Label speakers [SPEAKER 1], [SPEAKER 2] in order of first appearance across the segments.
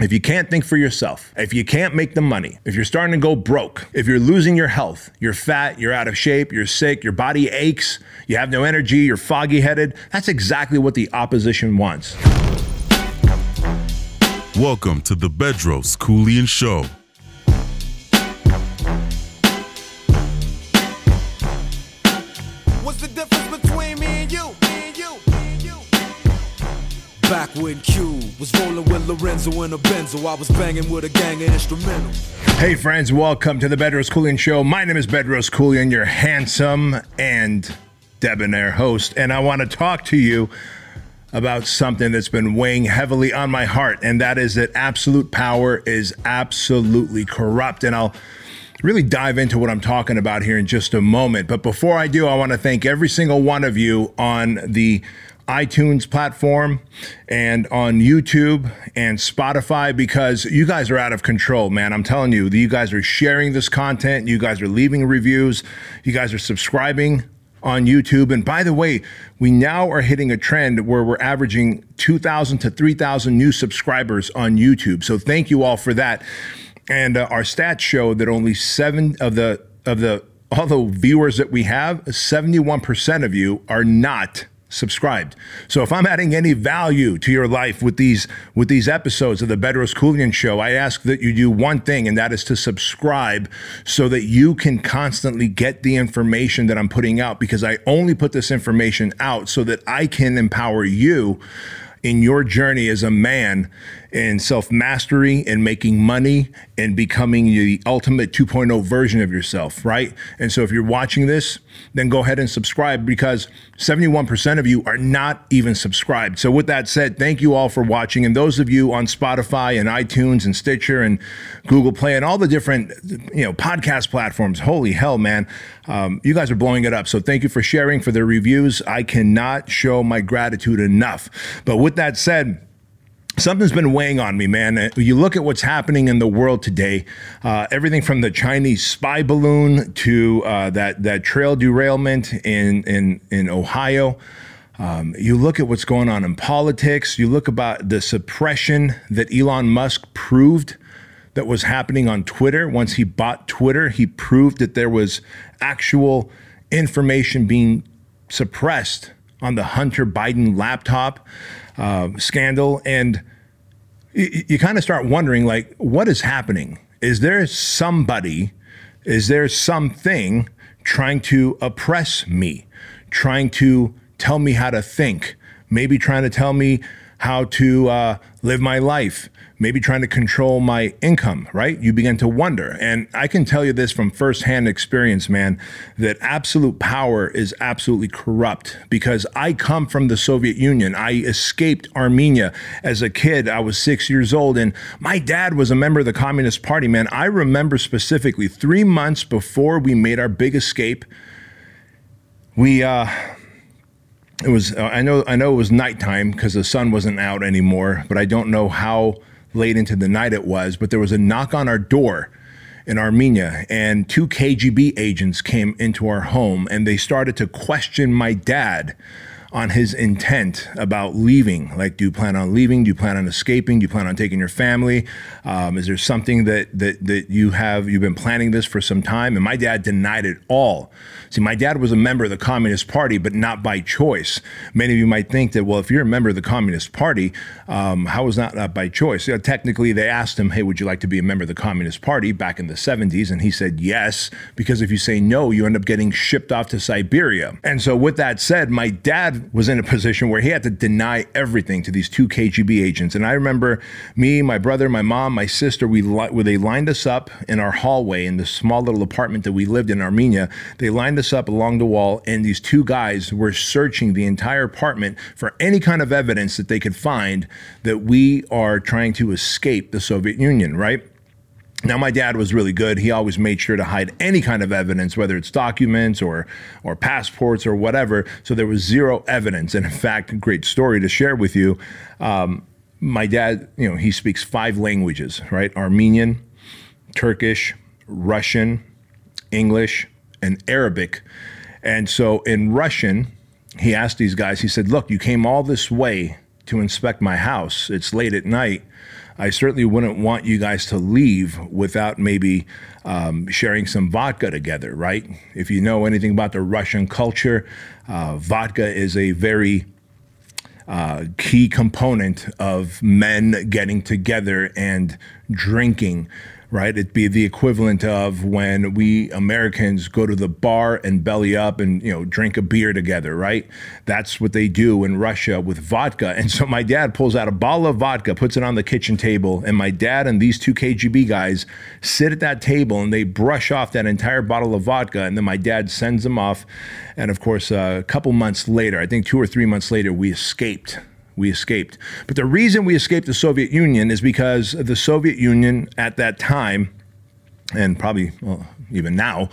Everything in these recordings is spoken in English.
[SPEAKER 1] If you can't think for yourself, if you can't make the money, if you're starting to go broke, if you're losing your health, you're fat, you're out of shape, you're sick, your body aches, you have no energy, you're foggy headed, that's exactly what the opposition wants.
[SPEAKER 2] Welcome to the Bedros Keuilian Show.
[SPEAKER 3] Lorenzo in a Benzo, I was banging with a gang of instrumentals.
[SPEAKER 1] Hey, friends, welcome to the Bedros Keuilian Show. My name is Bedros Keuilian, your handsome and debonair host, and I want to talk to you about something that's been weighing heavily on my heart, and that is that absolute power is absolutely corrupt. And I'll really dive into what I'm talking about here in just a moment. But before I do, I want to thank every single one of you on the iTunes platform and on YouTube and Spotify because you guys are out of control, man. I'm telling you, you guys are sharing this content, you guys are leaving reviews, you guys are subscribing on YouTube. And by the way, we now are hitting a trend where we're averaging 2,000 to 3,000 new subscribers on YouTube. So thank you all for that. And uh, our stats show that only seven of the of the all the viewers that we have, 71% of you are not subscribed. So if I'm adding any value to your life with these with these episodes of the Bedros Keuilian show, I ask that you do one thing and that is to subscribe so that you can constantly get the information that I'm putting out because I only put this information out so that I can empower you in your journey as a man in self mastery and making money and becoming the ultimate 2.0 version of yourself, right? And so if you're watching this, then go ahead and subscribe because 71% of you are not even subscribed. So with that said, thank you all for watching. And those of you on Spotify and iTunes and Stitcher and Google Play and all the different, you know, podcast platforms, holy hell, man. Um, you guys are blowing it up. So thank you for sharing, for the reviews. I cannot show my gratitude enough. But with that said, something's been weighing on me, man. Uh, You look at what's happening in the world today. Uh, everything from the Chinese spy balloon to uh, that that trail derailment in in in Ohio. Um, you look at what's going on in politics. You look about the suppression that Elon Musk proved that was happening on Twitter. Once he bought Twitter, he proved that there was actual information being suppressed on the Hunter Biden laptop uh, scandal. And you, you kind of start wondering, like, what is happening? Is there somebody, is there something trying to oppress me, trying to tell me how to think, maybe trying to tell me how to uh, live my life, maybe trying to control my income, right? You begin to wonder. And I can tell you this from firsthand experience, man, that absolute power is absolutely corrupt because I come from the Soviet Union. I escaped Armenia as a kid. I was six years old, and my dad was a member of the Communist Party, man. I remember specifically three months before we made our big escape, we, uh, it was uh, I know I know it was nighttime because the sun wasn't out anymore, but I don't know how late into the night it was. But there was a knock on our door in Armenia, and two KGB agents came into our home, and they started to question my dad on his intent about leaving. Like, do you plan on leaving? Do you plan on escaping? Do you plan on taking your family? Um, is there something that that that you have you've been planning this for some time? And my dad denied it all. See, my dad was a member of the Communist Party, but not by choice. Many of you might think that, well, if you're a member of the Communist Party, um, was that not by choice? You know, technically, they asked him, hey, would you like to be a member of the Communist Party back in the 70s? And he said yes, because if you say no, you end up getting shipped off to Siberia. And so, with that said, my dad was in a position where he had to deny everything to these two KGB agents. And I remember me, my brother, my mom, my sister, we li- they lined us up in our hallway in the small little apartment that we lived in Armenia. They lined us up along the wall, and these two guys were searching the entire apartment for any kind of evidence that they could find that we are trying to escape the Soviet Union, right? Now, my dad was really good. He always made sure to hide any kind of evidence, whether it's documents or or passports or whatever. So there was zero evidence. And in fact, great story to share with you. Um, my dad, you know, he speaks five languages, right? Armenian, Turkish, Russian, English, and Arabic. And so in Russian, he asked these guys, he said, Look, you came all this way to inspect my house. It's late at night. I certainly wouldn't want you guys to leave without maybe um, sharing some vodka together, right? If you know anything about the Russian culture, uh, vodka is a very uh, key component of men getting together and drinking right? It'd be the equivalent of when we Americans go to the bar and belly up and, you know, drink a beer together, right? That's what they do in Russia with vodka. And so my dad pulls out a bottle of vodka, puts it on the kitchen table, and my dad and these two KGB guys sit at that table and they brush off that entire bottle of vodka. And then my dad sends them off. And of course, uh, a couple months later, I think two or three months later, we escaped we escaped. But the reason we escaped the Soviet Union is because the Soviet Union at that time, and probably well, even now,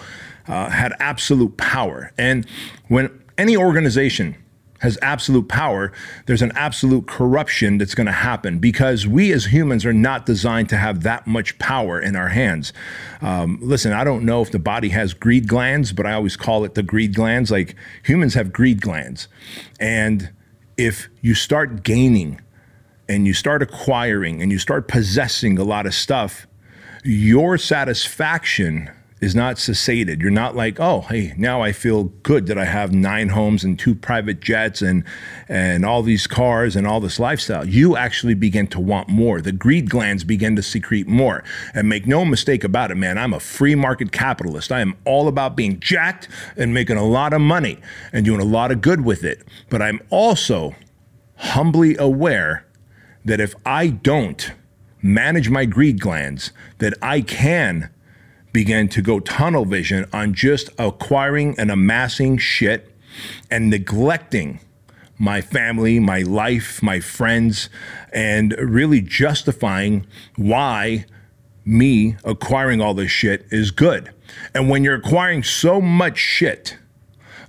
[SPEAKER 1] uh, had absolute power. And when any organization has absolute power, there's an absolute corruption that's going to happen because we as humans are not designed to have that much power in our hands. Um, listen, I don't know if the body has greed glands, but I always call it the greed glands. Like humans have greed glands. And if you start gaining and you start acquiring and you start possessing a lot of stuff, your satisfaction is not cessated. You're not like, oh, hey, now I feel good that I have nine homes and two private jets and and all these cars and all this lifestyle. You actually begin to want more. The greed glands begin to secrete more. And make no mistake about it, man, I'm a free market capitalist. I am all about being jacked and making a lot of money and doing a lot of good with it. But I'm also humbly aware that if I don't manage my greed glands, that I can began to go tunnel vision on just acquiring and amassing shit and neglecting my family, my life, my friends, and really justifying why me acquiring all this shit is good. And when you're acquiring so much shit,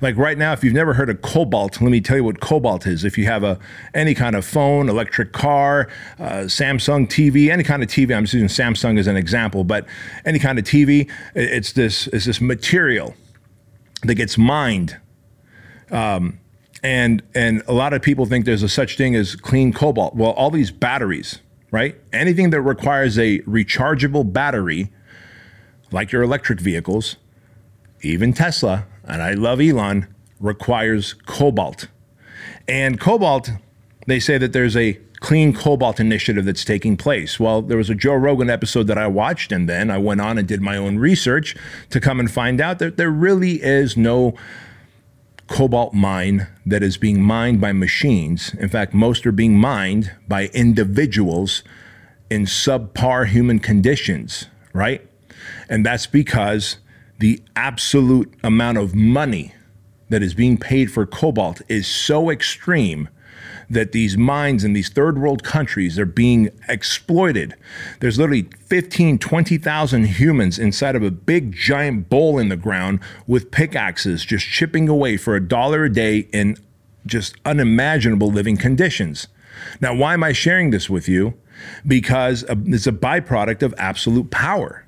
[SPEAKER 1] like right now, if you've never heard of Cobalt, let me tell you what Cobalt is. If you have a any kind of phone, electric car, uh, Samsung TV, any kind of TV, I'm just using Samsung as an example, but any kind of TV, it's this it's this material that gets mined. Um, and and a lot of people think there's a such thing as clean cobalt. Well, all these batteries, right? Anything that requires a rechargeable battery, like your electric vehicles, even Tesla, and I love Elon, requires cobalt. And cobalt, they say that there's a clean cobalt initiative that's taking place. Well, there was a Joe Rogan episode that I watched, and then I went on and did my own research to come and find out that there really is no cobalt mine that is being mined by machines. In fact, most are being mined by individuals in subpar human conditions, right? And that's because the absolute amount of money that is being paid for cobalt is so extreme that these mines in these third world countries are being exploited. There's literally 15, 20,000 humans inside of a big giant bowl in the ground with pickaxes just chipping away for a dollar a day in just unimaginable living conditions. Now, why am I sharing this with you? Because uh, it's a byproduct of absolute power.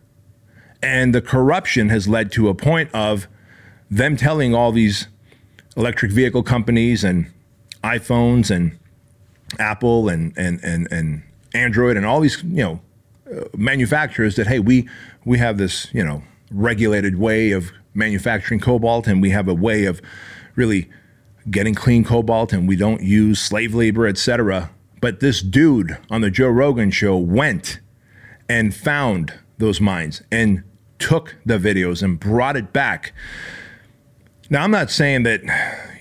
[SPEAKER 1] And the corruption has led to a point of them telling all these electric vehicle companies and iPhones and Apple and and and, and Android and all these you know uh, manufacturers that hey we we have this you know regulated way of manufacturing cobalt and we have a way of really getting clean cobalt and we don't use slave labor etc but this dude on the Joe Rogan show went and found those mines and took the videos and brought it back. Now, I'm not saying that,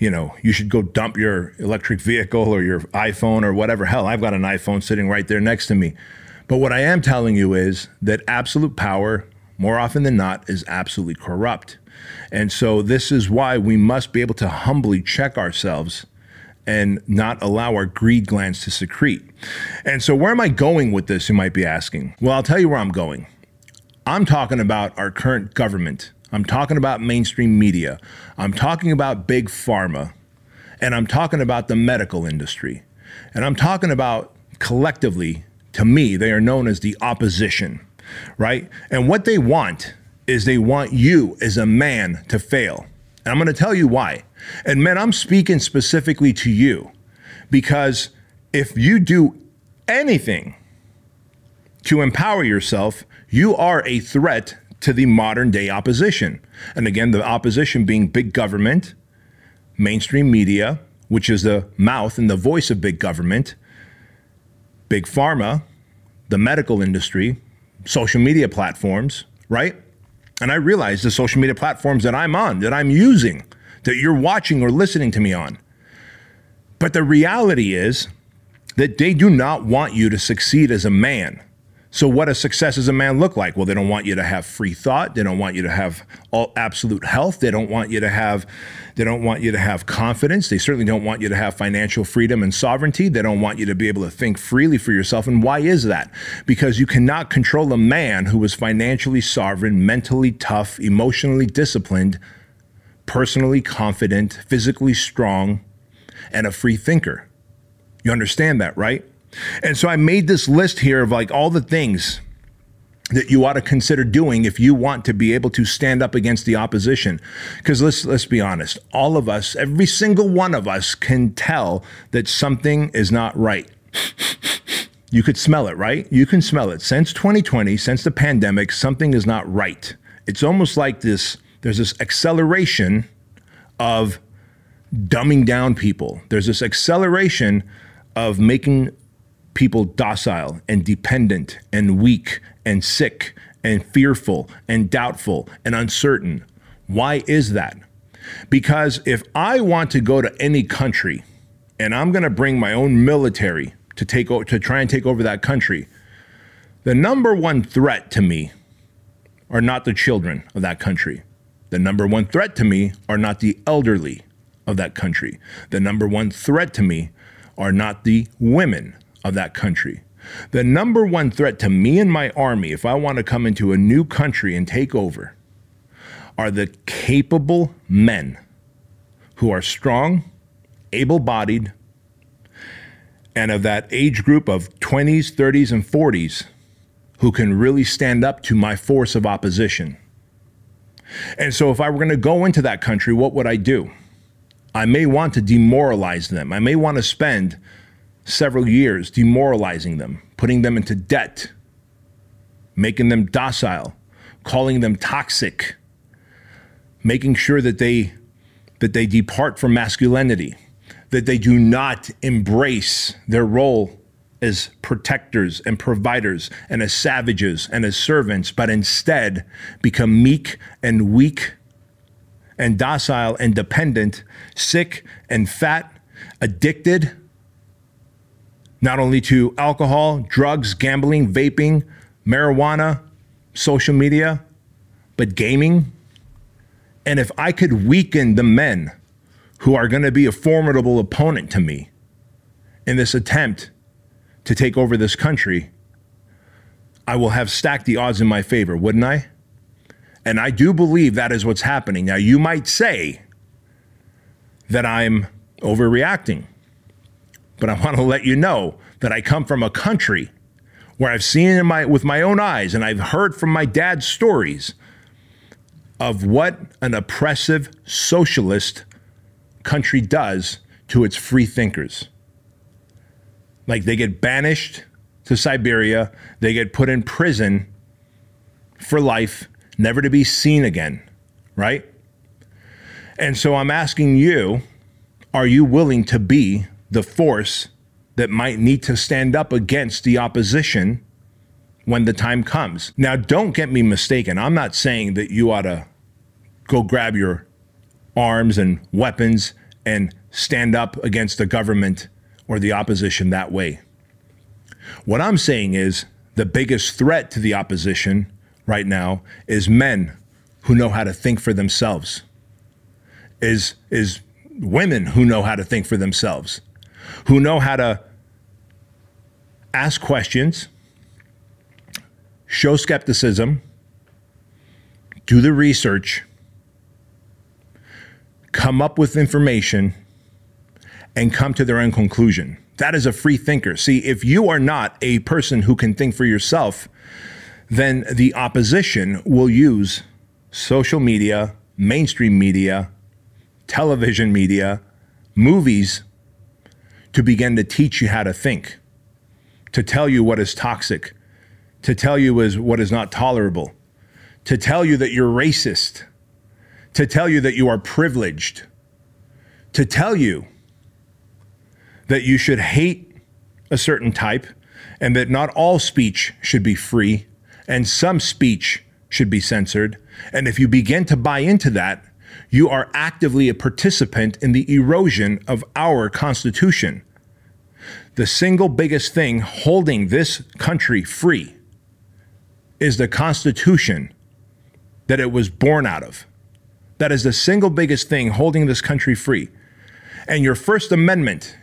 [SPEAKER 1] you know, you should go dump your electric vehicle or your iPhone or whatever. Hell, I've got an iPhone sitting right there next to me. But what I am telling you is that absolute power, more often than not, is absolutely corrupt. And so this is why we must be able to humbly check ourselves and not allow our greed glands to secrete. And so, where am I going with this, you might be asking? Well, I'll tell you where I'm going. I'm talking about our current government. I'm talking about mainstream media. I'm talking about big pharma. And I'm talking about the medical industry. And I'm talking about collectively, to me, they are known as the opposition, right? And what they want is they want you as a man to fail. And I'm going to tell you why. And men, I'm speaking specifically to you because if you do anything to empower yourself, you are a threat to the modern day opposition. And again, the opposition being big government, mainstream media, which is the mouth and the voice of big government, big pharma, the medical industry, social media platforms, right? And I realize the social media platforms that I'm on, that I'm using, that you're watching or listening to me on. But the reality is that they do not want you to succeed as a man. So, what does success as a man look like? Well, they don't want you to have free thought. They don't want you to have all absolute health. They don't want you to have, they don't want you to have confidence. They certainly don't want you to have financial freedom and sovereignty. They don't want you to be able to think freely for yourself. And why is that? Because you cannot control a man who is financially sovereign, mentally tough, emotionally disciplined, personally confident, physically strong, and a free thinker. You understand that, right? And so I made this list here of like all the things that you ought to consider doing if you want to be able to stand up against the opposition. Because let's let's be honest, all of us, every single one of us can tell that something is not right. You could smell it, right? You can smell it. Since 2020, since the pandemic, something is not right. It's almost like this there's this acceleration of dumbing down people. There's this acceleration of making people docile and dependent and weak and sick and fearful and doubtful and uncertain. Why is that? Because if I want to go to any country and I'm going to bring my own military to take to try and take over that country, the number one threat to me are not the children of that country. The number one threat to me are not the elderly of that country. The number one threat to me are not the women of that country. The number one threat to me and my army, if I want to come into a new country and take over, are the capable men who are strong, able bodied, and of that age group of 20s, 30s, and 40s who can really stand up to my force of opposition. And so, if I were going to go into that country, what would I do? I may want to demoralize them. I may want to spend several years demoralizing them, putting them into debt, making them docile, calling them toxic, making sure that they that they depart from masculinity, that they do not embrace their role as protectors and providers and as savages and as servants, but instead become meek and weak and docile and dependent, sick and fat, addicted not only to alcohol, drugs, gambling, vaping, marijuana, social media, but gaming. And if I could weaken the men who are going to be a formidable opponent to me in this attempt to take over this country, I will have stacked the odds in my favor, wouldn't I? And I do believe that is what's happening. Now, you might say that I'm overreacting. But I want to let you know that I come from a country where I've seen in my, with my own eyes and I've heard from my dad's stories of what an oppressive socialist country does to its free thinkers. Like they get banished to Siberia, they get put in prison for life, never to be seen again, right? And so I'm asking you, are you willing to be the force that might need to stand up against the opposition when the time comes. Now, don't get me mistaken. I'm not saying that you ought to go grab your arms and weapons and stand up against the government or the opposition that way. What I'm saying is the biggest threat to the opposition right now is men who know how to think for themselves, is, is women who know how to think for themselves who know how to ask questions, show skepticism, do the research, come up with information, and come to their own conclusion. That is a free thinker. See, if you are not a person who can think for yourself, then the opposition will use social media, mainstream media, television media, movies to begin to teach you how to think, to tell you what is toxic, to tell you is what is not tolerable, to tell you that you're racist, to tell you that you are privileged, to tell you that you should hate a certain type and that not all speech should be free and some speech should be censored. And if you begin to buy into that, you are actively a participant in the erosion of our Constitution. The single biggest thing holding this country free is the Constitution that it was born out of. That is the single biggest thing holding this country free. And your First Amendment,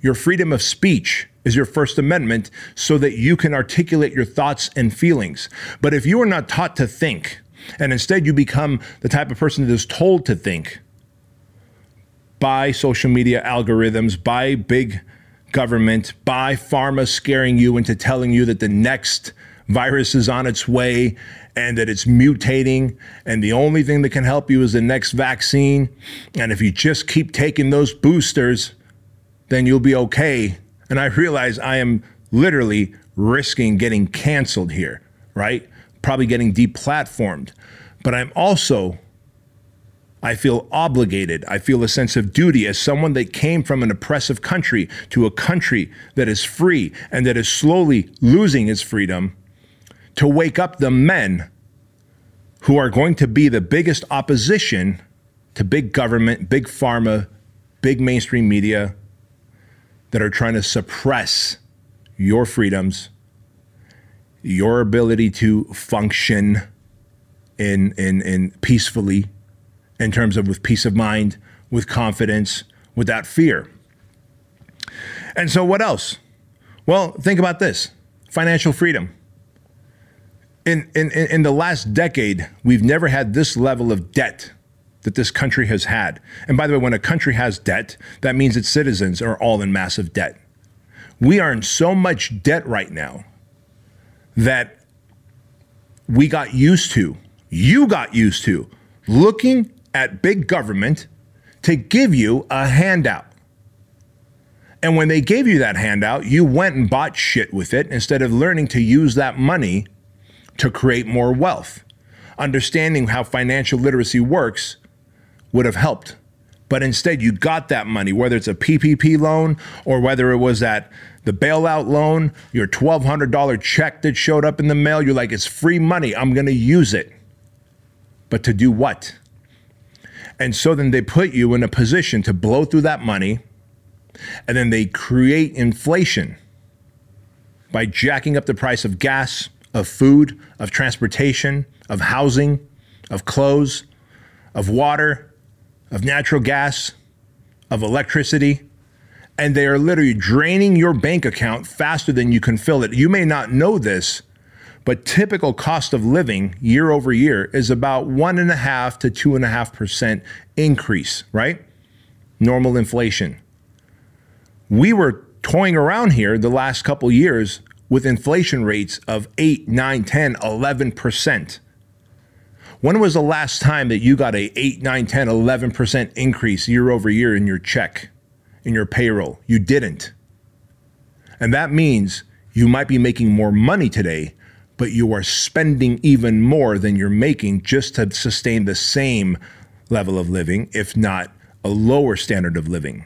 [SPEAKER 1] your freedom of speech, is your First Amendment so that you can articulate your thoughts and feelings. But if you are not taught to think, and instead you become the type of person that is told to think by social media algorithms, by big government, by pharma scaring you into telling you that the next virus is on its way and that it's mutating. And the only thing that can help you is the next vaccine. And if you just keep taking those boosters then you'll be okay. And i realize i am literally risking getting canceled here right probably getting deplatformed but i'm also I feel obligated. I feel a sense of duty as someone that came from an oppressive country to a country that is free and that is slowly losing its freedom to wake up the men who are going to be the biggest opposition to big government, big pharma, big mainstream media that are trying to suppress your freedoms, your ability to function in, in, in peacefully in terms of with peace of mind, with confidence, without fear. And so, what else? Well, think about this financial freedom. In, in, in the last decade, we've never had this level of debt that this country has had. And by the way, when a country has debt, that means its citizens are all in massive debt. We are in so much debt right now that we got used to, you got used to, looking at big government to give you a handout. And when they gave you that handout, you went and bought shit with it instead of learning to use that money to create more wealth. Understanding how financial literacy works would have helped. But instead, you got that money, whether it's a PPP loan or whether it was that the bailout loan, your $1,200 check that showed up in the mail. You're like, it's free money. I'm going to use it. But to do what? And so then they put you in a position to blow through that money and then they create inflation by jacking up the price of gas, of food, of transportation, of housing, of clothes, of water, of natural gas, of electricity. And they are literally draining your bank account faster than you can fill it. You may not know this, but typical cost of living year over year is about one and a half to two and a half percent increase, right? Normal inflation. We were toying around here the last couple years with inflation rates of 8, 9, 10, 11%. When was the last time that you got a 8, 9, 10, 11% increase year over year in your check, in your payroll? You didn't. And that means you might be making more money today, but you are spending even more than you're making just to sustain the same level of living, if not a lower standard of living.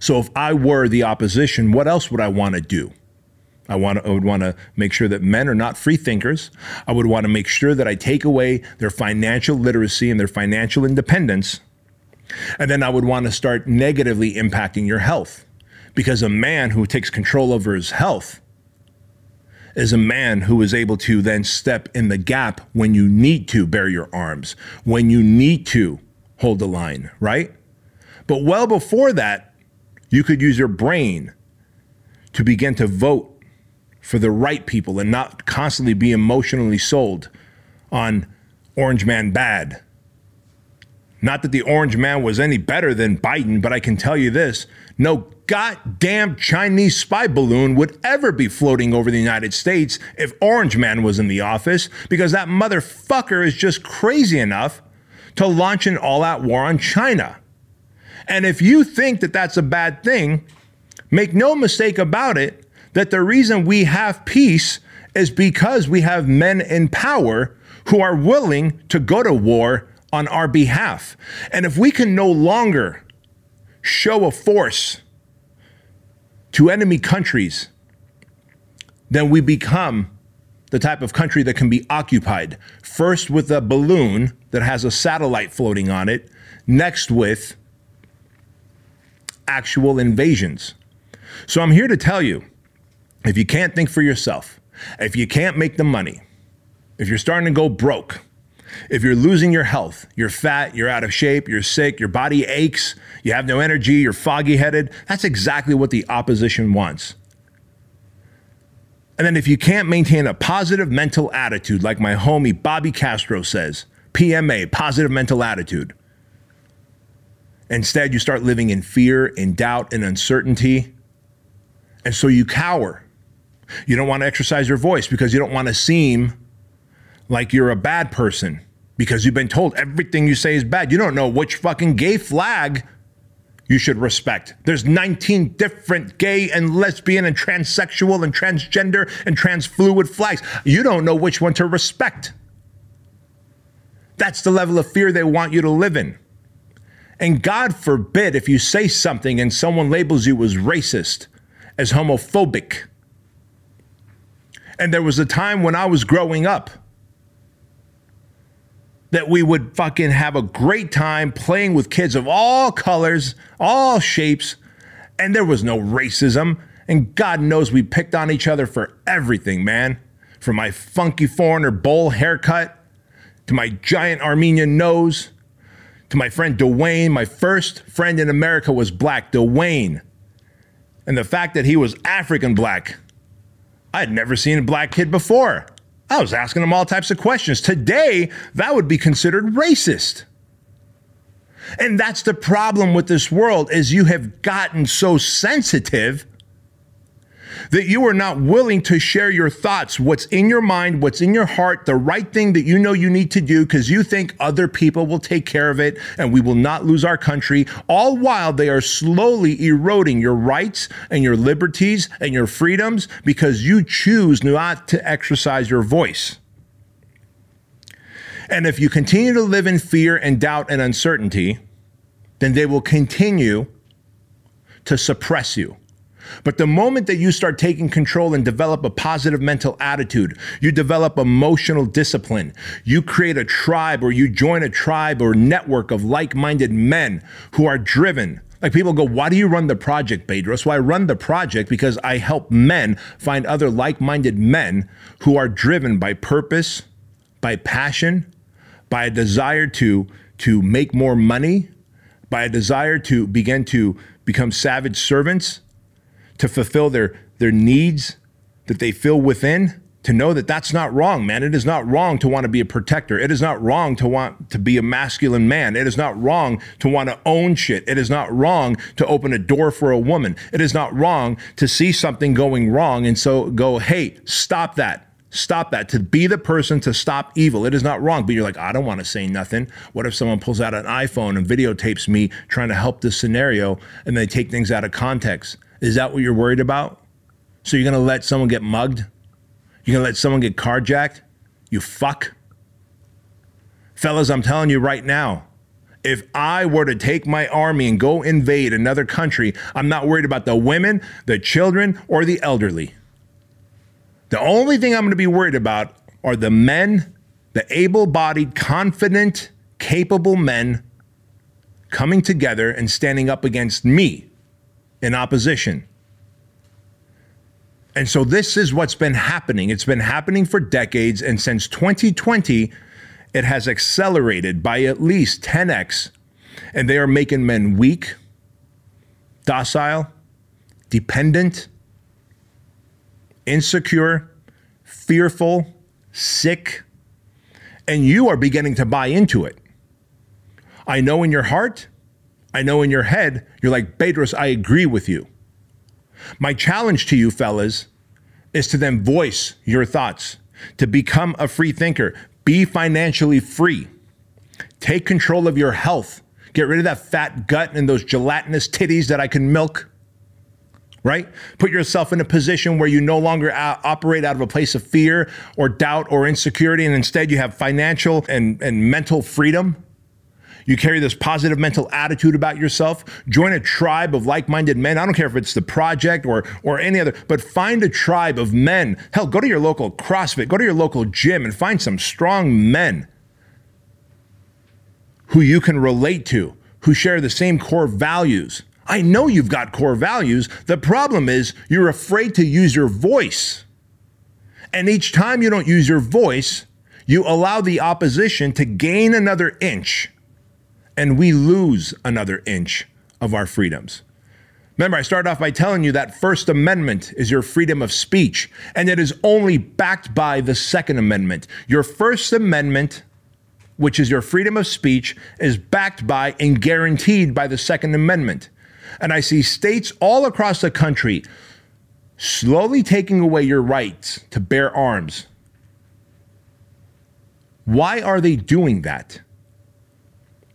[SPEAKER 1] So if I were the opposition, what else would I want to do? I, want I would want to make sure that men are not free thinkers. I would want to make sure that I take away their financial literacy and their financial independence. And then I would want to start negatively impacting your health. Because a man who takes control over his health is a man who is able to then step in the gap when you need to bear your arms, when you need to hold the line, right? But well before that, you could use your brain to begin to vote for the right people and not constantly be emotionally sold on Orange Man bad. Not that the Orange Man was any better than Biden, but I can tell you this no goddamn Chinese spy balloon would ever be floating over the United States if Orange Man was in the office because that motherfucker is just crazy enough to launch an all out war on China. And if you think that that's a bad thing, make no mistake about it that the reason we have peace is because we have men in power who are willing to go to war on our behalf. And if we can no longer show a force to enemy countries, then we become the type of country that can be occupied. First with a balloon that has a satellite floating on it, next with actual invasions. So I'm here to tell you if you can't think for yourself, if you can't make the money, if you're starting to go broke, if you're losing your health, you're fat, you're out of shape, you're sick, your body aches, you have no energy, you're foggy headed, that's exactly what the opposition wants. And then if you can't maintain a positive mental attitude, like my homie Bobby Castro says, PMA, positive mental attitude, instead you start living in fear, in doubt, in uncertainty. And so you cower. You don't want to exercise your voice because you don't want to seem like you're a bad person because you've been told everything you say is bad. You don't know which fucking gay flag you should respect. There's 19 different gay and lesbian and transsexual and transgender and transfluid flags. You don't know which one to respect. That's the level of fear they want you to live in. And God forbid if you say something and someone labels you as racist, as homophobic. And there was a time when I was growing up that we would fucking have a great time playing with kids of all colors, all shapes, and there was no racism. And God knows we picked on each other for everything, man. From my funky foreigner bowl haircut to my giant Armenian nose to my friend Dwayne. My first friend in America was black, Dwayne. And the fact that he was African black, I had never seen a black kid before. I was asking him all types of questions. Today, that would be considered racist. And that's the problem with this world is you have gotten so sensitive that you are not willing to share your thoughts, what's in your mind, what's in your heart, the right thing that you know you need to do because you think other people will take care of it and we will not lose our country, all while they are slowly eroding your rights and your liberties and your freedoms because you choose not to exercise your voice. And if you continue to live in fear and doubt and uncertainty, then they will continue to suppress you. But the moment that you start taking control and develop a positive mental attitude, you develop emotional discipline, you create a tribe or you join a tribe or network of like minded men who are driven. Like people go, why do you run the project, Bedros? Well, I run the project because I help men find other like minded men who are driven by purpose, by passion, by a desire to, to make more money, by a desire to begin to become savage servants to fulfill their, their needs that they feel within, to know that that's not wrong, man. It is not wrong to want to be a protector. It is not wrong to want to be a masculine man. It is not wrong to want to own shit. It is not wrong to open a door for a woman. It is not wrong to see something going wrong and so go, hey, stop that. Stop that. To be the person to stop evil. It is not wrong. But you're like, I don't want to say nothing. What if someone pulls out an iPhone and videotapes me trying to help this scenario and they take things out of context? Is that what you're worried about? So you're going to let someone get mugged? You're going to let someone get carjacked? You fuck. Fellas, I'm telling you right now, if I were to take my army and go invade another country, I'm not worried about the women, the children, or the elderly. The only thing I'm going to be worried about are the men, the able bodied, confident, capable men coming together and standing up against me in opposition. And so this is what's been happening. It's been happening for decades. And since 2020, it has accelerated by at least 10x. And they are making men weak, docile, dependent, insecure, fearful, sick. And you are beginning to buy into it. I know in your heart I know in your head, you're like, Bedros, I agree with you. My challenge to you, fellas, is to then voice your thoughts, to become a free thinker, be financially free, take control of your health, get rid of that fat gut and those gelatinous titties that I can milk. right? Put yourself in a position where you no longer uh, operate out of a place of fear or doubt or insecurity, and instead you have financial and, and mental freedom. You carry this positive mental attitude about yourself. Join a tribe of like-minded men. I don't care if it's the project or or any other, but find a tribe of men. Hell, go to your local CrossFit, go to your local gym and find some strong men who you can relate to, who share the same core values. I know you've got core values. The problem is you're afraid to use your voice. And each time you don't use your voice, you allow the opposition to gain another inch and we lose another inch of our freedoms. Remember, I started off by telling you that First Amendment is your freedom of speech, and it is only backed by the Second Amendment. Your First Amendment, which is your freedom of speech, is backed by and guaranteed by the Second Amendment. And I see states all across the country slowly taking away your rights to bear arms. Why are they doing that?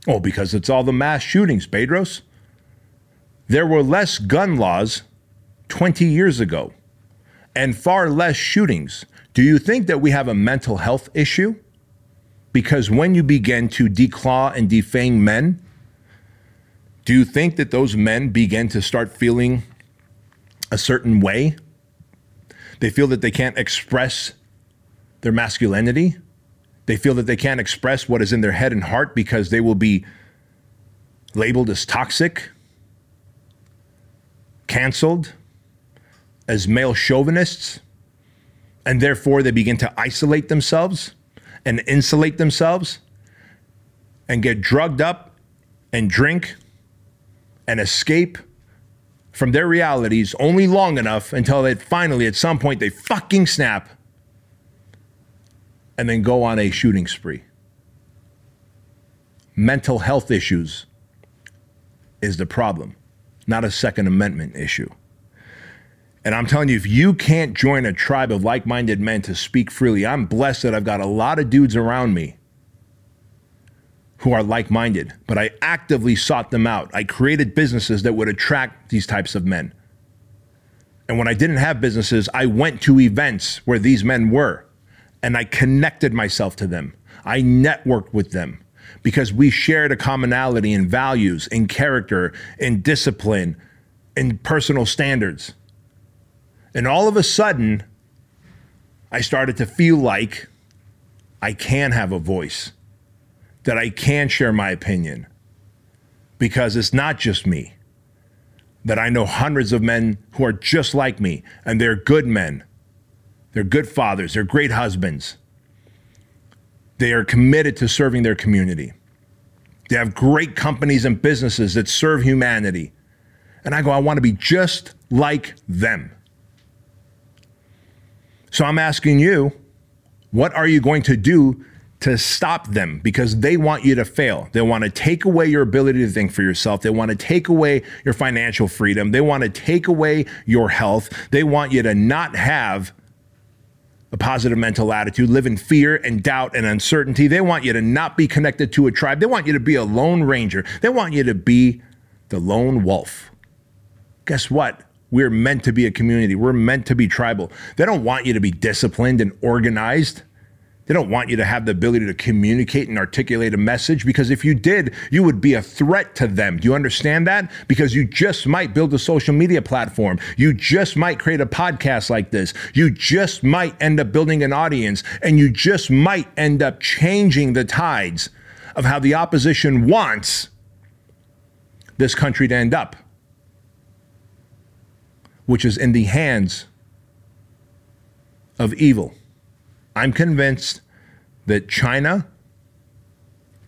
[SPEAKER 1] Oh, because it's all the mass shootings, Bedros. There were less gun laws 20 years ago and far less shootings. Do you think that we have a mental health issue? Because when you begin to declaw and defame men, do you think that those men begin to start feeling a certain way? They feel that they can't express their masculinity. They feel that they can't express what is in their head and heart because they will be labeled as toxic, canceled, as male chauvinists, and therefore they begin to isolate themselves and insulate themselves and get drugged up and drink and escape from their realities only long enough until they finally, at some point, they fucking snap and then go on a shooting spree. Mental health issues is the problem, not a Second Amendment issue. And I'm telling you, if you can't join a tribe of like minded men to speak freely, I'm blessed that I've got a lot of dudes around me who are like minded, but I actively sought them out. I created businesses that would attract these types of men. And when I didn't have businesses, I went to events where these men were and I connected myself to them. I networked with them because we shared a commonality in values, in character, in discipline, in personal standards. And all of a sudden, I started to feel like I can have a voice, that I can share my opinion, because it's not just me. That I know hundreds of men who are just like me, and they're good men they're good fathers, they're great husbands. They are committed to serving their community. They have great companies and businesses that serve humanity. And I go, I want to be just like them. So I'm asking you, what are you going to do to stop them? Because they want you to fail. They want to take away your ability to think for yourself. They want to take away your financial freedom. They want to take away your health. They want you to not have a positive mental attitude, live in fear and doubt and uncertainty. They want you to not be connected to a tribe. They want you to be a lone ranger. They want you to be the lone wolf. Guess what? We're meant to be a community. We're meant to be tribal. They don't want you to be disciplined and organized. They don't want you to have the ability to communicate and articulate a message because if you did, you would be a threat to them. Do you understand that? Because you just might build a social media platform. You just might create a podcast like this. You just might end up building an audience and you just might end up changing the tides of how the opposition wants this country to end up, which is in the hands of evil. I'm convinced that China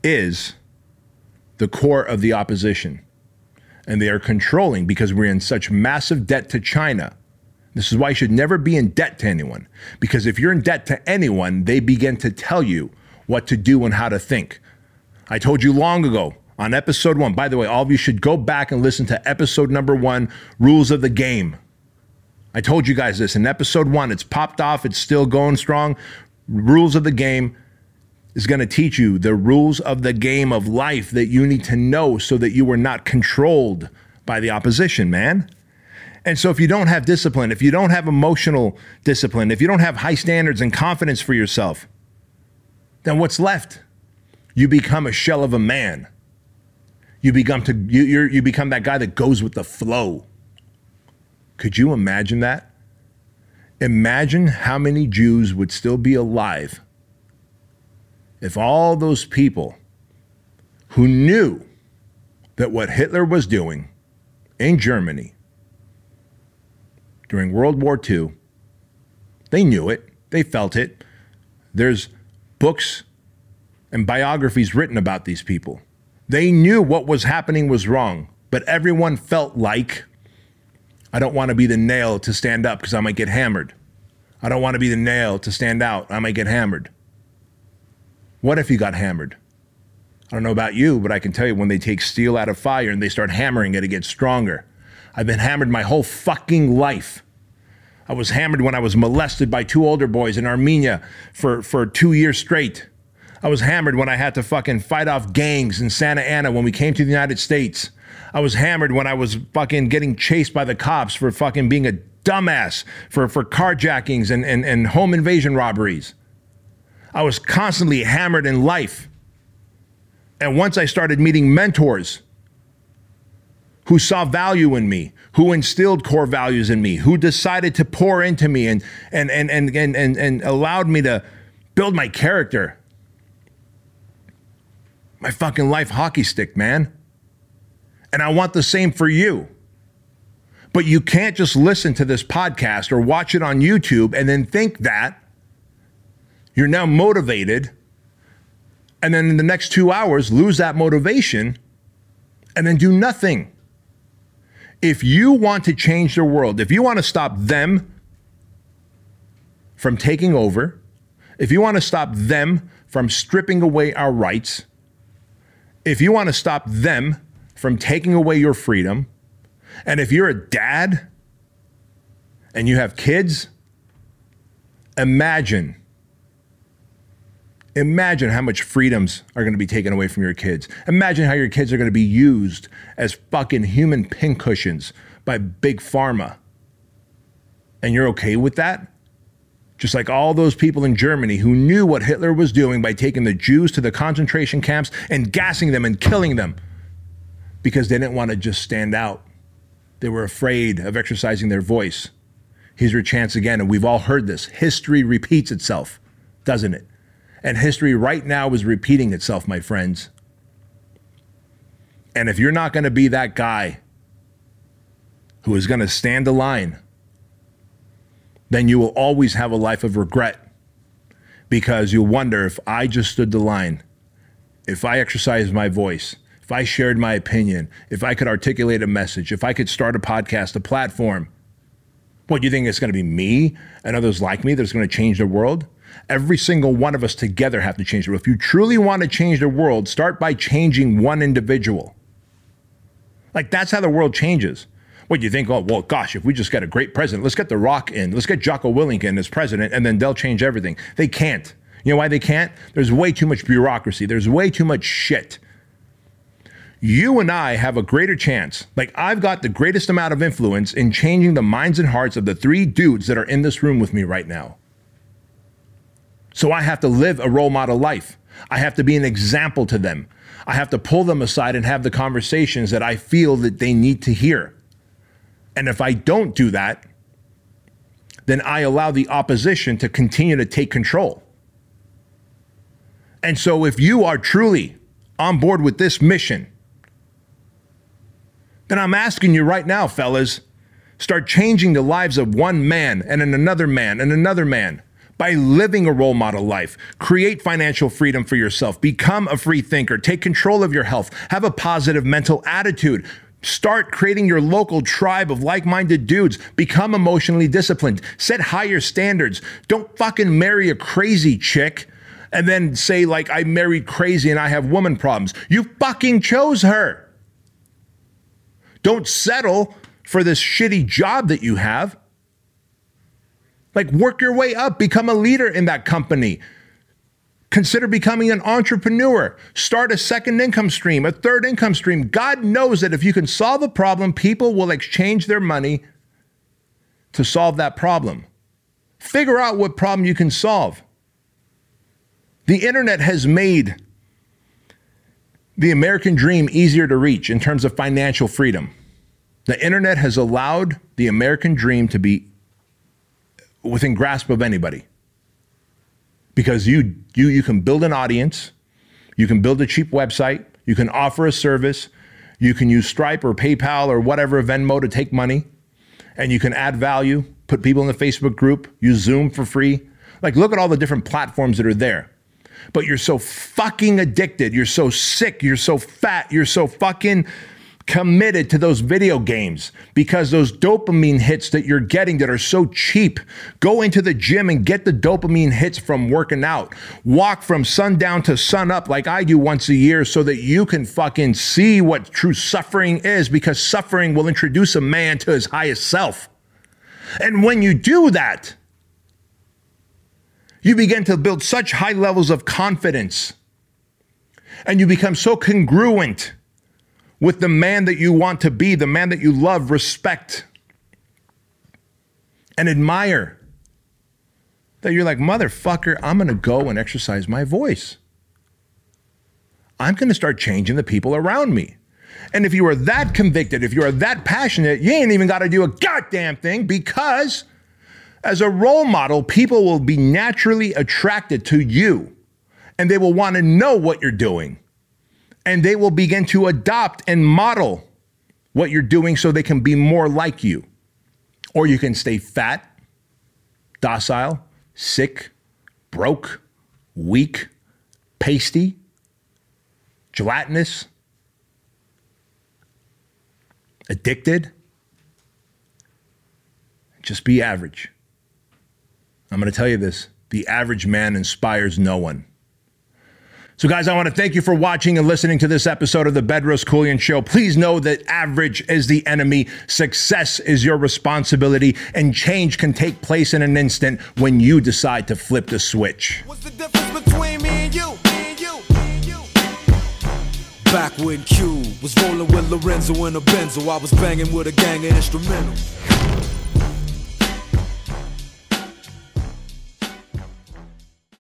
[SPEAKER 1] is the core of the opposition. And they are controlling because we're in such massive debt to China. This is why you should never be in debt to anyone. Because if you're in debt to anyone, they begin to tell you what to do and how to think. I told you long ago on episode one, by the way, all of you should go back and listen to episode number one Rules of the Game. I told you guys this in episode one. It's popped off, it's still going strong. Rules of the game is going to teach you the rules of the game of life that you need to know so that you are not controlled by the opposition, man. And so, if you don't have discipline, if you don't have emotional discipline, if you don't have high standards and confidence for yourself, then what's left? You become a shell of a man. You become to you you become that guy that goes with the flow. Could you imagine that? Imagine how many Jews would still be alive if all those people who knew that what Hitler was doing in Germany during World War II, they knew it, they felt it. There's books and biographies written about these people. They knew what was happening was wrong, but everyone felt like I don't want to be the nail to stand up because I might get hammered. I don't want to be the nail to stand out. I might get hammered. What if you got hammered? I don't know about you, but I can tell you when they take steel out of fire and they start hammering it, it gets stronger. I've been hammered my whole fucking life. I was hammered when I was molested by two older boys in Armenia for, for two years straight. I was hammered when I had to fucking fight off gangs in Santa Ana when we came to the United States. I was hammered when I was fucking getting chased by the cops for fucking being a dumbass for, for carjackings and, and, and home invasion robberies. I was constantly hammered in life. And once I started meeting mentors who saw value in me, who instilled core values in me, who decided to pour into me and, and, and, and, and, and, and allowed me to build my character. My fucking life hockey stick, man. And I want the same for you. But you can't just listen to this podcast or watch it on YouTube and then think that you're now motivated and then in the next two hours lose that motivation and then do nothing. If you want to change the world, if you want to stop them from taking over, if you want to stop them from stripping away our rights, if you want to stop them from taking away your freedom, and if you're a dad and you have kids, imagine Imagine how much freedoms are going to be taken away from your kids. Imagine how your kids are going to be used as fucking human pincushions by big pharma. And you're okay with that? Just like all those people in Germany who knew what Hitler was doing by taking the Jews to the concentration camps and gassing them and killing them because they didn't want to just stand out. They were afraid of exercising their voice. Here's your chance again. And we've all heard this. History repeats itself, doesn't it? And history right now is repeating itself, my friends. And if you're not going to be that guy who is going to stand the line, then you will always have a life of regret because you'll wonder if I just stood the line, if I exercised my voice, if I shared my opinion, if I could articulate a message, if I could start a podcast, a platform. What, do you think it's going to be me and others like me that's going to change the world? Every single one of us together have to change the world. If you truly want to change the world, start by changing one individual. Like that's how the world changes. What do you think? Oh, well, gosh, if we just get a great president, let's get The Rock in, let's get Jocko Willink in as president, and then they'll change everything. They can't. You know why they can't? There's way too much bureaucracy. There's way too much shit. You and I have a greater chance. Like, I've got the greatest amount of influence in changing the minds and hearts of the three dudes that are in this room with me right now. So I have to live a role model life. I have to be an example to them. I have to pull them aside and have the conversations that I feel that they need to hear. And if I don't do that, then I allow the opposition to continue to take control. And so if you are truly on board with this mission, then I'm asking you right now, fellas, start changing the lives of one man and another man and another man by living a role model life. Create financial freedom for yourself. Become a free thinker. Take control of your health. Have a positive mental attitude. Start creating your local tribe of like minded dudes. Become emotionally disciplined. Set higher standards. Don't fucking marry a crazy chick and then say, like, I married crazy and I have woman problems. You fucking chose her. Don't settle for this shitty job that you have. Like, work your way up, become a leader in that company. Consider becoming an entrepreneur. Start a second income stream, a third income stream. God knows that if you can solve a problem, people will exchange their money to solve that problem. Figure out what problem you can solve. The internet has made the American dream easier to reach in terms of financial freedom. The internet has allowed the American dream to be within grasp of anybody. Because you you you can build an audience, you can build a cheap website, you can offer a service, you can use Stripe or PayPal or whatever Venmo to take money, and you can add value, put people in the Facebook group, use Zoom for free. Like look at all the different platforms that are there but you're so fucking addicted. You're so sick. You're so fat. You're so fucking committed to those video games because those dopamine hits that you're getting that are so cheap. Go into the gym and get the dopamine hits from working out. Walk from sundown to sun up like I do once a year so that you can fucking see what true suffering is because suffering will introduce a man to his highest self. And when you do that, you begin to build such high levels of confidence and you become so congruent with the man that you want to be, the man that you love, respect, and admire. That you're like, motherfucker, I'm gonna go and exercise my voice. I'm gonna start changing the people around me. And if you are that convicted, if you are that passionate, you ain't even gotta do a goddamn thing because as a role model, people will be naturally attracted to you and they will want to know what you're doing. And they will begin to adopt and model what you're doing so they can be more like you. Or you can stay fat, docile, sick, broke, weak, pasty, gelatinous, addicted. Just be average. I'm going to tell you this the average man inspires no one. So, guys, I want to thank you for watching and listening to this episode of the Bedros Keuilian Show. Please know that average is the enemy, success is your responsibility, and change can take place in an instant when you decide to flip the switch.
[SPEAKER 3] What's the difference between me and you? And and? Back when Q was rolling with Lorenzo in a Benzo, I was banging with a gang of instrumentals.